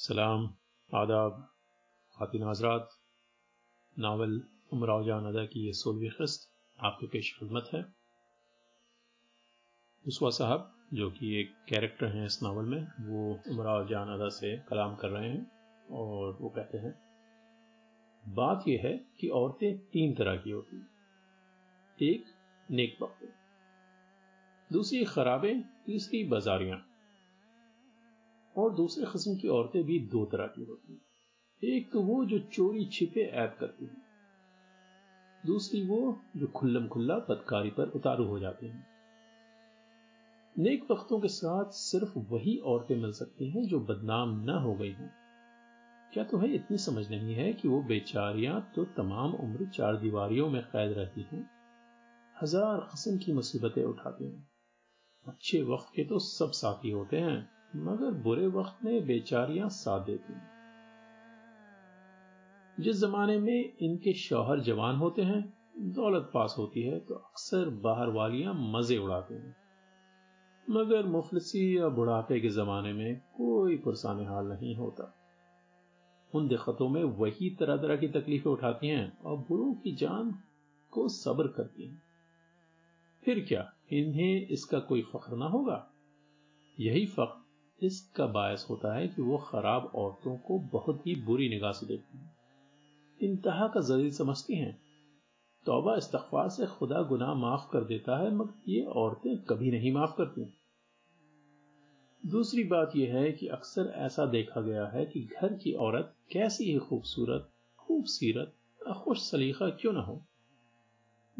सलाम, आदाब, खातिन हजरात। नावल उमराव जान अदा की ये सोलहवीं किस्त आपके पेश खिदमत है। उसवा साहब, जो कि एक कैरेक्टर हैं इस नावल में, वो उमराव जान अदा से कलाम कर रहे हैं और वो कहते हैं, बात यह है कि औरतें तीन तरह की होती एक, नेक बख्ते दूसरी, खराबें। तीसरी, बाजारियाँ। और दूसरे किस्म की औरतें भी दो तरह की होती हैं। एक तो वो जो चोरी छिपे ऐप करती हैं। दूसरी वो जो खुल्लम खुल्ला बदकारी पर उतारू हो जाते हैं। नेक वक्तों के साथ सिर्फ़ वही औरतें मिल सकती हैं जो बदनाम न हो गई हों। क्या तुम्हें इतनी समझ नहीं है कि वो बेचारियाँ तो तमाम उम्र चार दीवारियों में कैद रहती हैं? हज़ार किस्म की मुसीबतें उठाते हैं। अच्छे वक्त के तो सब साथी होते हैं। मगर बुरे वक्त में बेचारियाँ देती हैं। जिस जमाने में इनके शौहर जवान होते हैं, दौलत पास होती है तो अक्सर बाहर वालियाँ मज़े उड़ाते हैं। मगर मुफलसी या बुढ़ापे के जमाने में कोई पुरसान हाल नहीं होता। उन दिक्कतों में वही तरह तरह की तकलीफें उठाती हैं और बुरों की जान को सब्र करती हैं। फिर क्या, इन्हें इसका कोई फख्र ना होगा? यही फख्र इसका बायस होता है कि वो खराब औरतों को बहुत ही बुरी निगाह से देखती हैं। इंतहा का ज़रिए समझती हैं। तोबा इस्तफार से खुदा गुनाह माफ़ कर देता है, मगर ये औरतें कभी नहीं माफ़ करती दूसरी बात यह है कि अक्सर ऐसा देखा गया है कि घर की औरत कैसी ही खूबसूरत खूब सीरत खुश सलीका क्यों ना हो।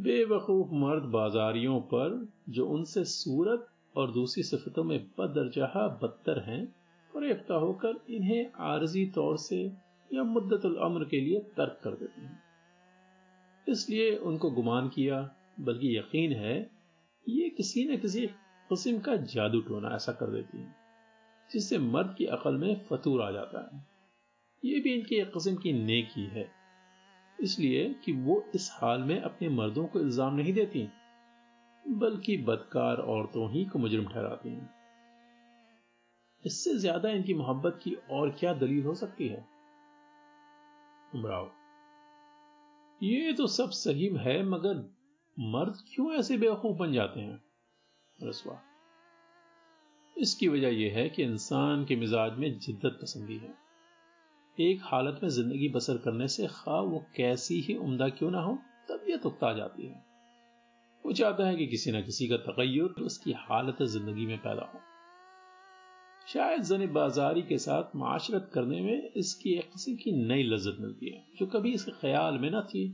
बेवकूफ़ मर्द बाजारियों पर जो उनसे सूरत और दूसरी सिफतों में बदरजहा बदतर हैं फरेफ्ता होकर इन्हें आरजी तौर से या मुद्दतुल अमर के लिए तर्क कर देते हैं। इसलिए उनको गुमान किया, बल्कि यकीन है, ये किसी न किसी किस्म का जादू टोना ऐसा कर देती है, जिससे मर्द की अकल में फतूर आ जाता है। ये भी इनकी एक किस्म की नेकी है, इसलिए कि वो इस हाल में अपने मर्दों को इल्ज़ाम नहीं देती। बल्कि बदकार औरतों ही को मुजरम ठहराती हैं। इससे ज़्यादा इनकी मोहब्बत की और क्या दलील हो सकती है? उमराव, ये तो सब सही है, मगर मर्द क्यों ऐसे बेवकूफ़ बन जाते हैं? रसवा, इसकी वजह यह है कि इंसान के मिजाज में जिद्दत पसंदी है। एक हालत में ज़िंदगी बसर करने से खा वो कैसी ही उम्दा क्यों ना हो, तबीयत उकता जाती है। वो चाहता है कि किसी न किसी का तगैर उसकी हालत ज़िंदगी में पैदा हो। शायद जन बाजारी के साथ माशरत करने में इसकी एक किस्म की नई लज्जत मिलती है, जो कभी इसके ख्याल में न थी।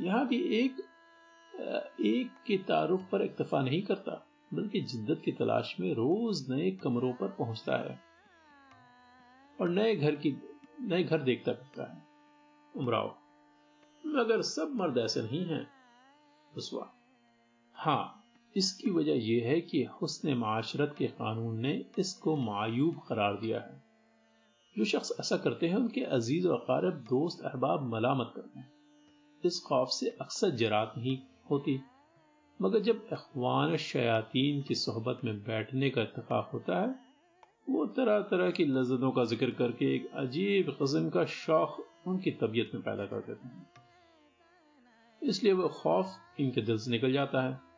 यहाँ भी एक एक के तारुफ पर इक्तफा नहीं करता, बल्कि जिद्दत की तलाश में रोज नए कमरों पर पहुँचता है और नए घर की, नए घर देखता फिरता है। उमराव, मगर सब मर्द ऐसे नहीं हैं। रसवा हाँ इसकी वजह यह है कि हुसन माशरत के कानून ने इसको मायूब करार दिया है। जो शख्स ऐसा करते हैं, उनके अज़ीज़ और कारब दोस्त अहबाब मलामत करते हैं। इस खौफ से अक्सर जरात नहीं होती। मगर जब अखवान शयातीन की सोहबत में बैठने का इतफाक होता है, वो तरह तरह की लज्जतों का ज़िक्र करके एक अजीब कस्म का शौक उनकी तबीयत में पैदा कर देते हैं। इसलिए वह खौफ इनके दिल से निकल जाता है।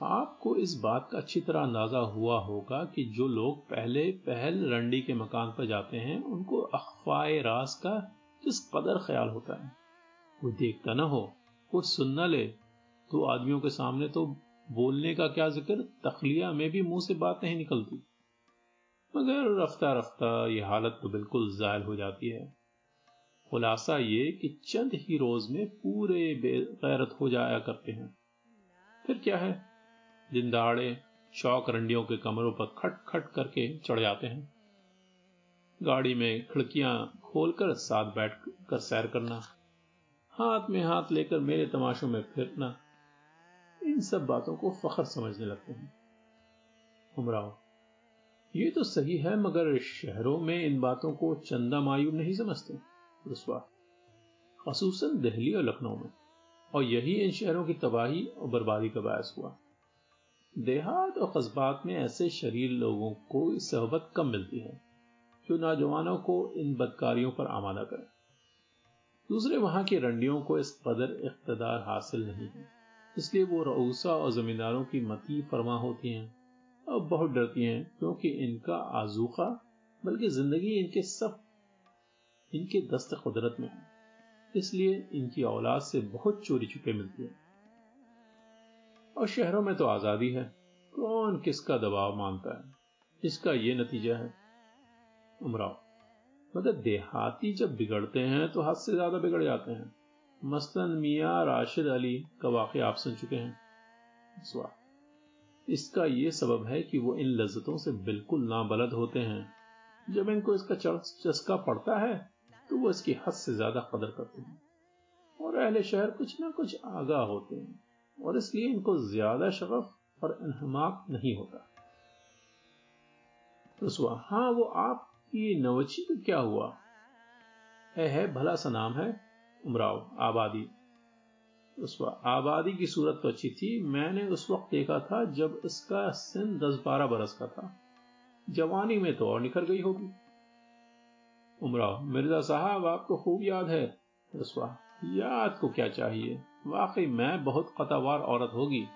आपको इस बात का अच्छी तरह अंदाज़ा हुआ होगा कि जो लोग पहले पहल रंडी के मकान पर जाते हैं, उनको अखफाए रास का किस कदर ख्याल होता है? कोई देखता ना हो कुछ सुन न ले तो आदमियों के सामने तो बोलने का क्या ज़िक्र? तखलिया में भी मुँह से बात नहीं निकलती। मगर रफ्ता रफ्ता यह हालत तो बिल्कुल जायल हो जाती है। खुलासा ये कि चंद ही रोज में पूरे बेगैरत हो जाया करते हैं। फिर क्या है? दिन दहाड़े शौक रंडियों के कमरों पर खट खट करके चढ़ जाते हैं। गाड़ी में खिड़कियाँ खोलकर साथ बैठ कर सैर करना, हाथ में हाथ लेकर मेरे तमाशों में फिरना, इन सब बातों को फखर समझने लगते हैं। उमराव, ये तो सही है, मगर शहरों में इन बातों को चंदा मायूब नहीं समझते, रुसवा। खसूसन दिल्ली और लखनऊ में, और यही इन शहरों की तबाही और बर्बादी का बायस हुआ। देहात और कस्बात में ऐसे शरीर लोगों को सहबत कम मिलती है, जो नौजवानों को इन बदकारियों पर आमादा करें। दूसरे वहाँ की रंडियों को इस कदर इकतदार हासिल नहीं है। इसलिए वो रऊसा और जमींदारों की मती फरमा होती हैं और बहुत डरती हैं, क्योंकि इनका आजूका, बल्कि ज़िंदगी इनके सब, इनके दस्त कुदरत में है। इसलिए इनकी औलाद से बहुत चोरी छुपे मिलती है। और शहरों में तो आज़ादी है। कौन किसका दबाव मानता है? इसका यह नतीजा है। उमराव मतलब देहाती जब बिगड़ते हैं तो हद से ज़्यादा बिगड़ जाते हैं। मसलन मियाँ राशिद अली का वाक्य आप सुन चुके हैं। इसका यह सबब है कि वो इन लज्जतों से बिल्कुल नाबलद होते हैं। जब इनको इसका चस्का पड़ता है तो वो इसकी हद से ज़्यादा कदर करते हैं। और अहले शहर कुछ ना कुछ आगाह होते हैं। और इसलिए इनको ज़्यादा शगफ और इनहमाक नहीं होता। रसुआ हाँ वो आपकी नवची का क्या हुआ? है, है भला सा नाम है उमराव आबादी। उस आबादी की सूरत तो अच्छी थी मैंने उस वक्त देखा था जब इसका सिन दस बारह बरस का था। जवानी में तो और निखर गई होगी। उमराव मिर्ज़ा साहब आपको खूब याद है? रसवा याद को क्या चाहिए? वाकई मैं बहुत कतावार औरत होगी।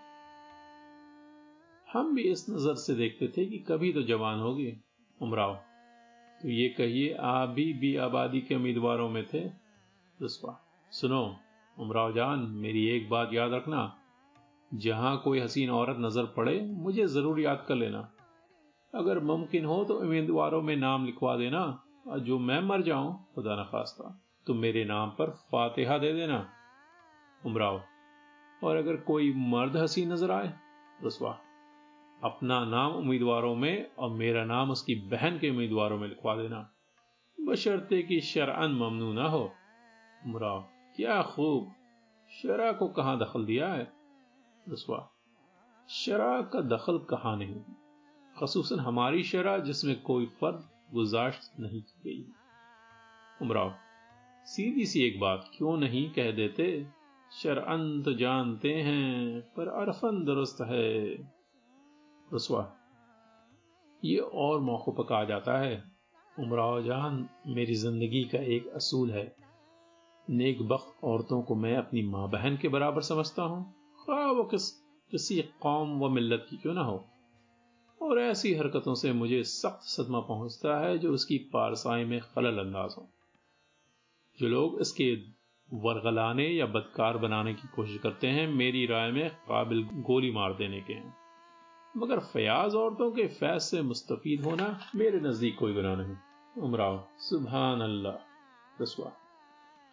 हम भी इस नज़र से देखते थे कि कभी तो जवान होगी। उमराव तो ये कहिए आप भी भी आबादी के उम्मीदवारों में थे? रसवा सुनो, उमराव जान, मेरी एक बात याद रखना। जहाँ कोई हसीन औरत नज़र पड़े, मुझे ज़रूर याद कर लेना। अगर मुमकिन हो तो उम्मीदवारों में नाम लिखवा देना। और जो मैं मर जाऊँ, खुदा न खास्ता तो मेरे नाम पर फातिहा दे देना। उमराव। और अगर कोई मर्द हसी नज़र आए, रसवा। अपना नाम उम्मीदवारों में और मेरा नाम उसकी बहन के उम्मीदवारों में लिखवा देना। बशर्ते कि शरअन ममनू ना हो। उमराव, क्या खूब। शरा को कहाँ दखल दिया है? रसवा, शरा का दखल कहाँ नहीं? खसूसन हमारी शरा जिसमें कोई फर्द गुजाश्त नहीं की गई। उमराव, सीधी सी एक बात क्यों नहीं कह देते? शरअन तो जानते हैं, पर अरफन दुरुस्त है। रसवा, ये और मौकों पर कहा जाता है। उमराव जान मेरी ज़िंदगी का एक असूल है। नेक बख्त औरतों को मैं अपनी माँ बहन के बराबर समझता हूँ। खा वो किस, किसी कौम व मिल्लत की क्यों ना हो। और ऐसी हरकतों से मुझे सख्त सदमा पहुँचता है जो उसकी पारसाई में खलल अंदाज हो। जो लोग इसके वरगलाने या बदकार बनाने की कोशिश करते हैं, मेरी राय में काबिल गोली मार देने के। हैं मगर फयाज औरतों के फैज से मुस्तफ़ होना मेरे नज़दीक कोई गुना नहीं। उमराव सुबहान अल्लाह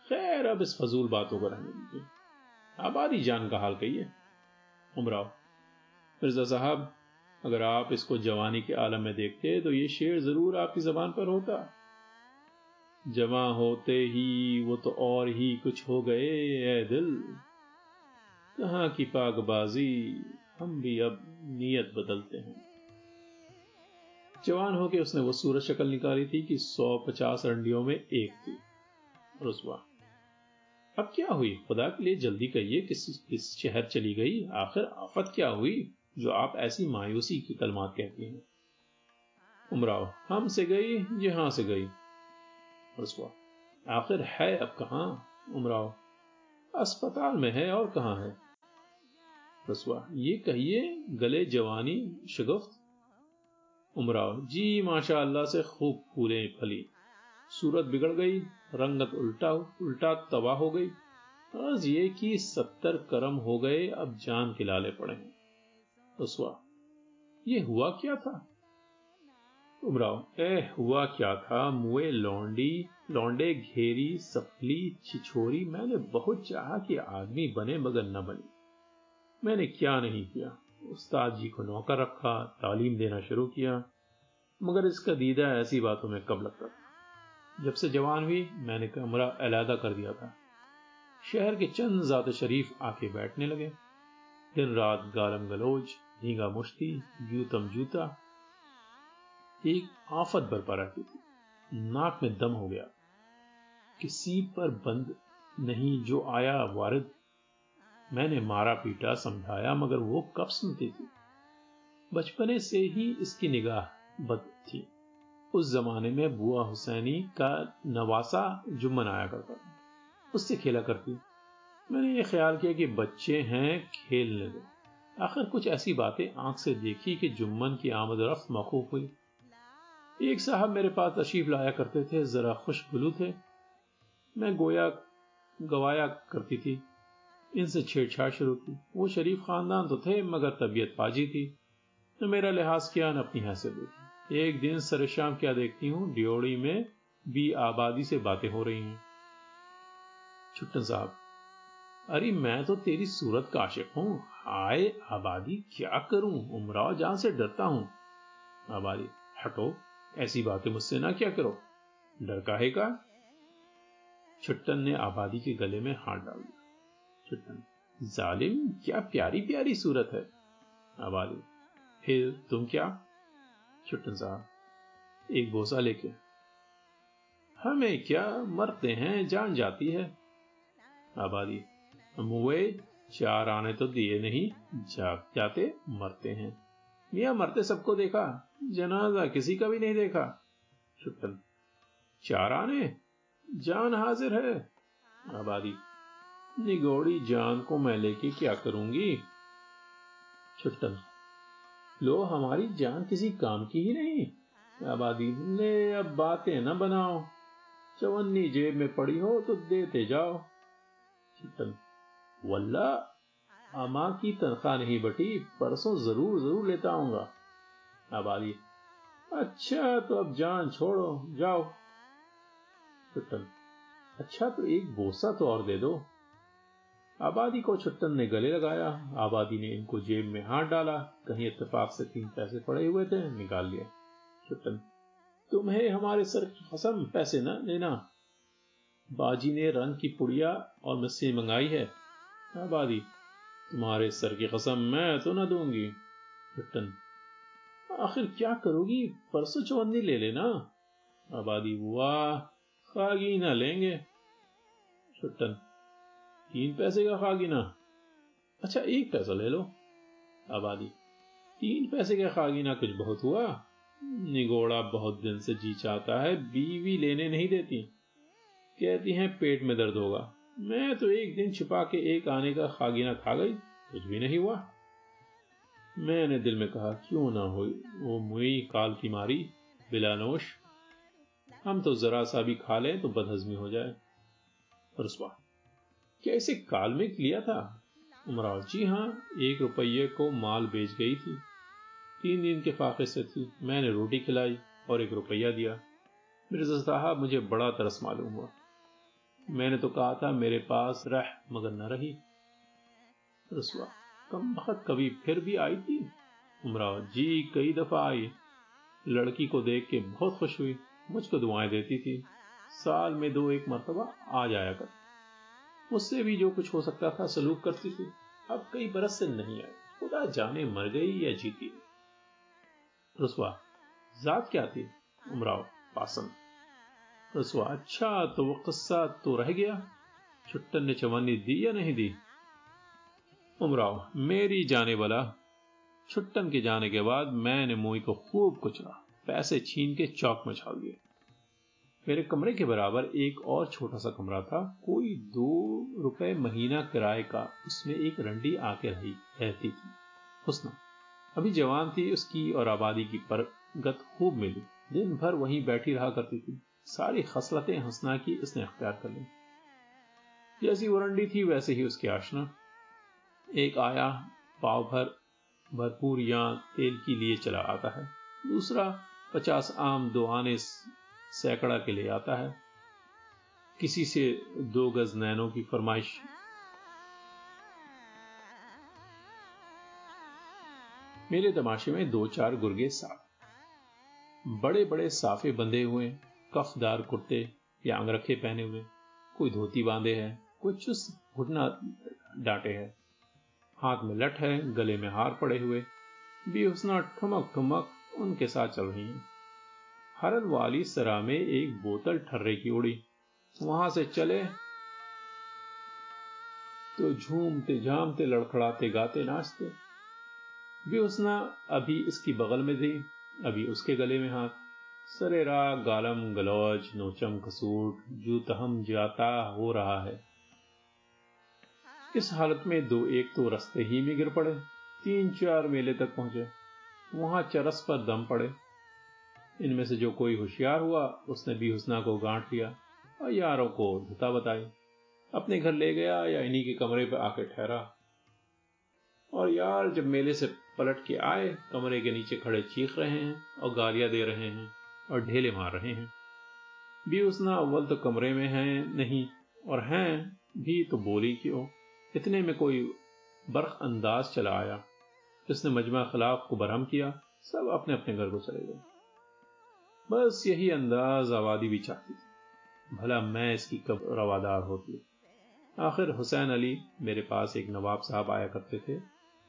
खैर, अब इस फजूल बातों को रहने दीजिए। आबादी जान का हाल कहिए। उमराव, मिर्ज़ा साहब, अगर आप इसको जवानी के आलम में देखते तो ये शेर ज़रूर आपकी जबान पर होता। जवा होते ही वो तो और ही कुछ हो गए ए दिल। कहाँ की पागबाजी, हम भी अब नीयत बदलते हैं। जवान होके उसने वो सूरज शक्ल निकाली थी कि सौ पचास रंडियों में एक थी। रुसवा, अब क्या हुई? खुदा के लिए जल्दी कहिए, किस किस शहर चली गई? आखिर आफत क्या हुई, जो आप ऐसी मायूसी की कलमात कहती हैं? उमराव हम से गई, यहाँ से गई। रसवा आखिर है अब कहाँ, उमराव? अस्पताल में है और कहाँ है? रसवा ये कहिए, गले जवानी शगुफ्त? उमराव, जी माशा अल्लाह से खूब फूले फली। सूरत बिगड़ गई, रंगत उल्टा उल्टा तबाह हो गई। अर्ज़ ये कि सत्तर करम हो गए, अब जान के लाले पड़े उसवा ये हुआ क्या था? उमराव ए हुआ क्या था? मुए, लौंडी, लौंडे, घेरी सफली छिछोरी, मैंने बहुत चाहा कि आदमी बने मगर न बने। मैंने क्या नहीं किया? उस्ताद जी को नौकर रखा, तालीम देना शुरू किया, मगर इसका दीदा ऐसी बातों में कब लगता था। जब से जवान हुई, मैंने कमरा अलहदा कर दिया था। शहर के चंद जात शरीफ आके बैठने लगे। दिन रात गालम गलोज भीगा मुश्ती, जूतम जूता एक आफत बरपा रहती थी। नाक में दम हो गया। किसी पर बंद नहीं जो आया वारिद। मैंने मारा पीटा, समझाया, मगर वो कब सुनती थी? बचपने से ही इसकी निगाह बद थी। उस जमाने में बुआ हुसैनी का नवासा जुम्मन आया करता था। उससे खेला करती मैंने ये ख्याल किया कि बच्चे हैं, खेलने दो। आखिर कुछ ऐसी बातें आँख से देखी कि जुम्मन की आमद रफ्त मखूफ हुई। एक साहब मेरे पास तशीफ लाया करते थे, जरा खुशबुलू थे। मैं गोया, गवाया करती थी। इनसे छेड़छाड़ शुरू की। वो शरीफ खानदान तो थे, मगर तबीयत पाजी थी। न मेरा लिहाज किया न अपनी हैसियत देखी एक दिन सर शाम क्या देखती हूँ, डियोड़ी में भी आबादी से बातें हो रही हैं। छुट्टन साहब, अरे मैं तो तेरी सूरत का आशिक हूँ। हाय, आबादी क्या करूँ? उमराव जहाँ से डरता हूँ। आबादी, हटो। ऐसी बातें मुझसे ना क्या करो। डर काहे का? छुट्टन ने आबादी के गले में हाथ डाल। दिया छुट्टन, जालिम, क्या प्यारी प्यारी सूरत है। आबादी, फिर तुम क्या? छुट्टन साहब, एक बोसा लेके, हमें क्या मरते हैं, जान जाती है। आबादी, मुए, चार आने तो दिए नहीं, जाग जाते मरते हैं। मिया मरते सबको देखा, जनाजा किसी का भी नहीं देखा। छुट्टन चार आने जान हाजिर है। आबादी, निगोड़ी जान को मैं लेके क्या करूँगी? छुट्टन लो, हमारी जान किसी काम की ही नहीं। आबादी ने अब बातें न बनाओ। चवन्नी जेब में पड़ी हो तो देते जाओ। छुट्टन वल्ला अमा की तनख्वाह नहीं बटी, परसों ज़रूर ज़रूर लेता आऊँगा। आबादी अच्छा तो अब जान छोड़ो, जाओ। छुट्टन अच्छा तो एक बोसा तो और दे दो। आबादी को छुट्टन ने गले लगाया, आबादी ने इनको जेब में हाथ डाला, कहीं इत्तेफाक से तीन पैसे पड़े हुए थे, निकाल लिए। छुट्टन, तुम्हें हमारे सर की कसम, पैसे ना लेना बाजी ने रंग की पुड़िया और मिस्सी मंगाई है। आबादी तुम्हारे सर की कसम, मैं तो ना दूँगी। छुट्टन आखिर क्या करोगी? परसों चौन्नी ले लेना। आबादी वाह खागीना लेंगे। छुट्टन तीन पैसे का खागीना अच्छा एक पैसा ले लो। आबादी, तीन पैसे का खागीना कुछ बहुत हुआ? निगोड़ा बहुत दिन से जी चाहता है, बीवी लेने नहीं देती। कहती हैं, पेट में दर्द होगा। मैं तो एक दिन छिपा के एक आने का खागीना खा गई, कुछ भी नहीं हुआ। मैंने दिल में कहा, क्यों ना हो वो मुई काल की मारी, बिलानोश। हम तो जरा सा भी खा लें तो बदहजमी हो जाए। रसवा क्या इसे काल में लिया था? उमराव, जी हाँ एक रुपये को माल बेच गई थी। तीन दिन के फाके से थी। मैंने रोटी खिलाई और एक रुपया दिया। मिर्ज़ा साहब, मुझे बड़ा तरस मालूम हुआ। मैंने तो कहा था, मेरे पास रह, मगर न रही। रसवा कम वक्त कभी फिर भी आई थी? उमराव, जी, कई दफ़ा आई। लड़की को देख के बहुत खुश हुई। मुझको दुआएँ देती थी, साल में दो एक मरतबा आ जाया कर। उससे भी जो कुछ हो सकता था, सलूक करती थी। अब कई बरस से नहीं आई। खुदा जाने मर गई या जीती। रसुआ, जात क्या थी? उमराव पासन रसवा अच्छा तो वो किस्सा तो रह गया। छुट्टन ने चवानी दी या नहीं दी? उमराव, मेरी जाने वाला। छुट्टन के जाने के बाद मैंने मोई को खूब कुचला, पैसे छीन के चौक में छाल दिए। मेरे कमरे के बराबर एक और छोटा सा कमरा था, कोई दो रुपए महीना किराए का, उसमें एक रंडी आके रही, रहती थी। हुस्ना, अभी जवान थी, उसकी और आबादी की परगत खूब मिली। दिन भर वहीं बैठी रहा करती थी। सारी खसलतें हंसना की उसने अख्तियार कर ली। जैसी वो रंडी थी, वैसे ही उसके आशना। एक आया, पाव भर, भरपूर या तेल के लिए चला आता है। दूसरा, पचास आम दो आने सैकड़ा के लिए आता है। किसी से दो गज नैनों की फरमाइश। मेरे तमाशे में दो चार गुर्गे साफ़। बड़े बड़े साफे बंधे हुए कफदार कुर्ते या अंगरखे पहने हुए, कोई धोती बांधे है, कोई चुस्त घुटना डांटे है। हाथ में लठ है, गले में हार पड़े हुए, बेहुसना ठुमक ठुमक उनके साथ चल रही है। हरन वाली सरा में एक बोतल ठर्रे की उड़ी, वहाँ से चले तो झूमते झामते लड़खड़ाते गाते नाचते। बेहुसना अभी इसकी बगल में थी, अभी उसके गले में हाथ सरे राग गालम गलौज नोचम कसूट जू तहम जाता हो रहा है। इस हालत में दो एक तो रस्ते ही में गिर पड़े, तीन चार मेले तक पहुँचे। वहाँ चरस पर दम पड़े। इनमें से जो कोई होशियार हुआ, उसने भी हुसना को गांठ लिया और यारों को धुता बताई। अपने घर ले गया या इन्हीं के कमरे पर आके ठहरा। और यार, जब मेले से पलट के आए, कमरे के नीचे खड़े चीख रहे हैं और गालियाँ दे रहे हैं। और ढेले मार रहे हैं। भी उसना अव्वल तो कमरे में है नहीं, और हैं भी तो बोली क्यों? इतने में कोई बर्ख अंदाज चला आया। जिसने मजमा खिलाफ को बरहम किया, सब अपने अपने घर को चले गए। बस यही अंदाज आबादी भी चाहती थी। भला मैं इसकी कब रवादार होती? आखिर हुसैन अली मेरे पास एक नवाब साहब आया करते थे।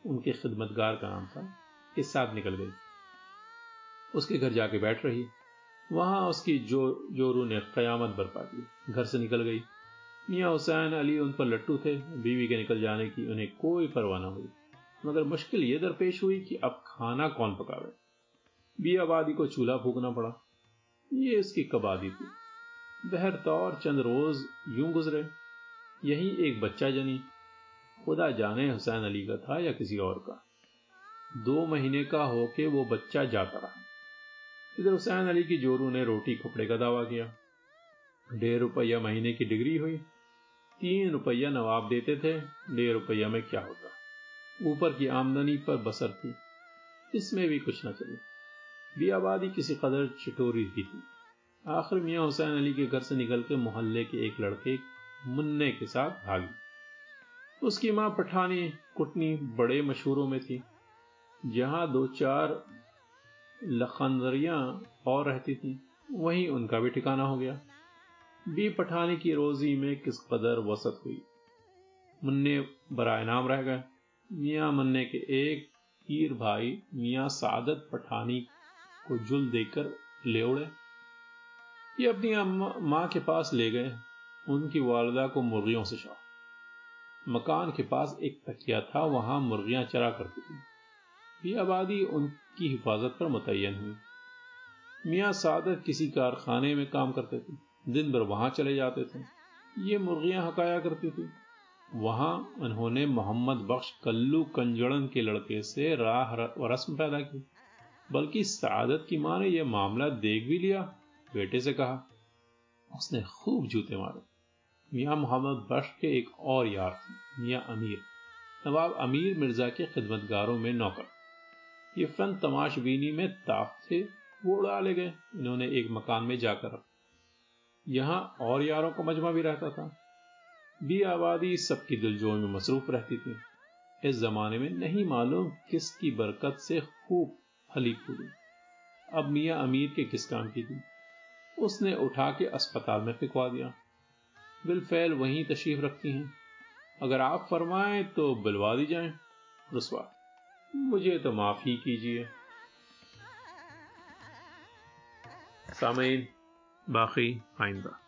उनके खिदमतगार का नाम था। इस साथ निकल गई। उसके घर जाके बैठ रही। वहाँ उसकी जो, जोरू ने कयामत बरपा दी। घर से निकल गई। मियाँ हुसैन, अली उन पर लट्टू थे। बीवी के निकल जाने की उन्हें कोई परवाह न हुई। मगर मुश्किल ये दरपेश हुई कि अब खाना कौन पकावे? बी आबादी को चूल्हा फूकना पड़ा। ये इसकी कबादी थी। बहर तौर चंद रोज यूँ गुजरे। यही एक बच्चा जनी। खुदा जाने हुसैन अली का था या किसी और का। दो महीने का होके वो बच्चा जाता रहा। इधर हुसैन अली की जोरू ने रोटी कपड़े का दावा किया। डेढ़ रुपया महीने की डिग्री हुई। तीन रुपया नवाब देते थे। डेढ़ रुपया में क्या होता ऊपर की आमदनी पर बसर थी। इसमें भी कुछ न चले। भी आबादी किसी कदर चिटोरी की थी। आखिर मियाँ हुसैन अली के घर से निकल के मोहल्ले के एक लड़के मुन्ने के साथ भागी। उसकी माँ पठानी कुटनी बड़े मशहूरों में थी। जहाँ दो चार लखंदरियाँ और रहती थी। वहीं उनका भी ठिकाना हो गया। बी. पठानी की रोजी में किस कदर वसत हुई? मुन्ने बराए नाम रह गए। मियाँ मुन्ने के एक पीर भाई मियाँ सादत पठानी को जुल देकर ले उड़े। ये अपनी माँ के पास ले गए। उनकी वालदा को मुर्गियों से शौक मकान के पास एक तकिया था, वहाँ मुर्गियाँ चरा करती थी। ये आबादी उनकी हिफाजत पर मुतयन हुई। मियाँ सादत किसी कारखाने में काम करते थे, दिन भर वहाँ चले जाते थे। ये मुर्गियाँ हकाया करती थी। वहाँ उन्होंने मोहम्मद बख्श कल्लू कंजड़न के लड़के से राह रस्म पैदा की। बल्कि सादत की माँ ने यह मामला देख भी लिया, बेटे से कहा, उसने खूब जूते मारे। मियाँ मोहम्मद बख्श के एक और यार थे, मियाँ अमीर। नवाब अमीर मिर्ज़ा के खिदमतगारों में नौकर। ये फन तमाशबीनी में ताप थे वो उड़ा ले गए। इन्होंने एक मकान में जाकर यहाँ और यारों का मजमा भी रहता था। बी आबादी सबकी दिलजोई में मसरूफ रहती थी। इस जमाने में नहीं मालूम किसकी बरकत से खूब फली फूली अब मियाँ अमीर के किस काम की थी? उसने उठा के अस्पताल में फिकवा दिया। बिलफैल वहीं तशरीफ़ रखती हैं। अगर आप फरमाएँ तो बुलवा दी जाए। रसवा। मुझे तो माफ़ी कीजिए। सामीन बाकी आइंदा।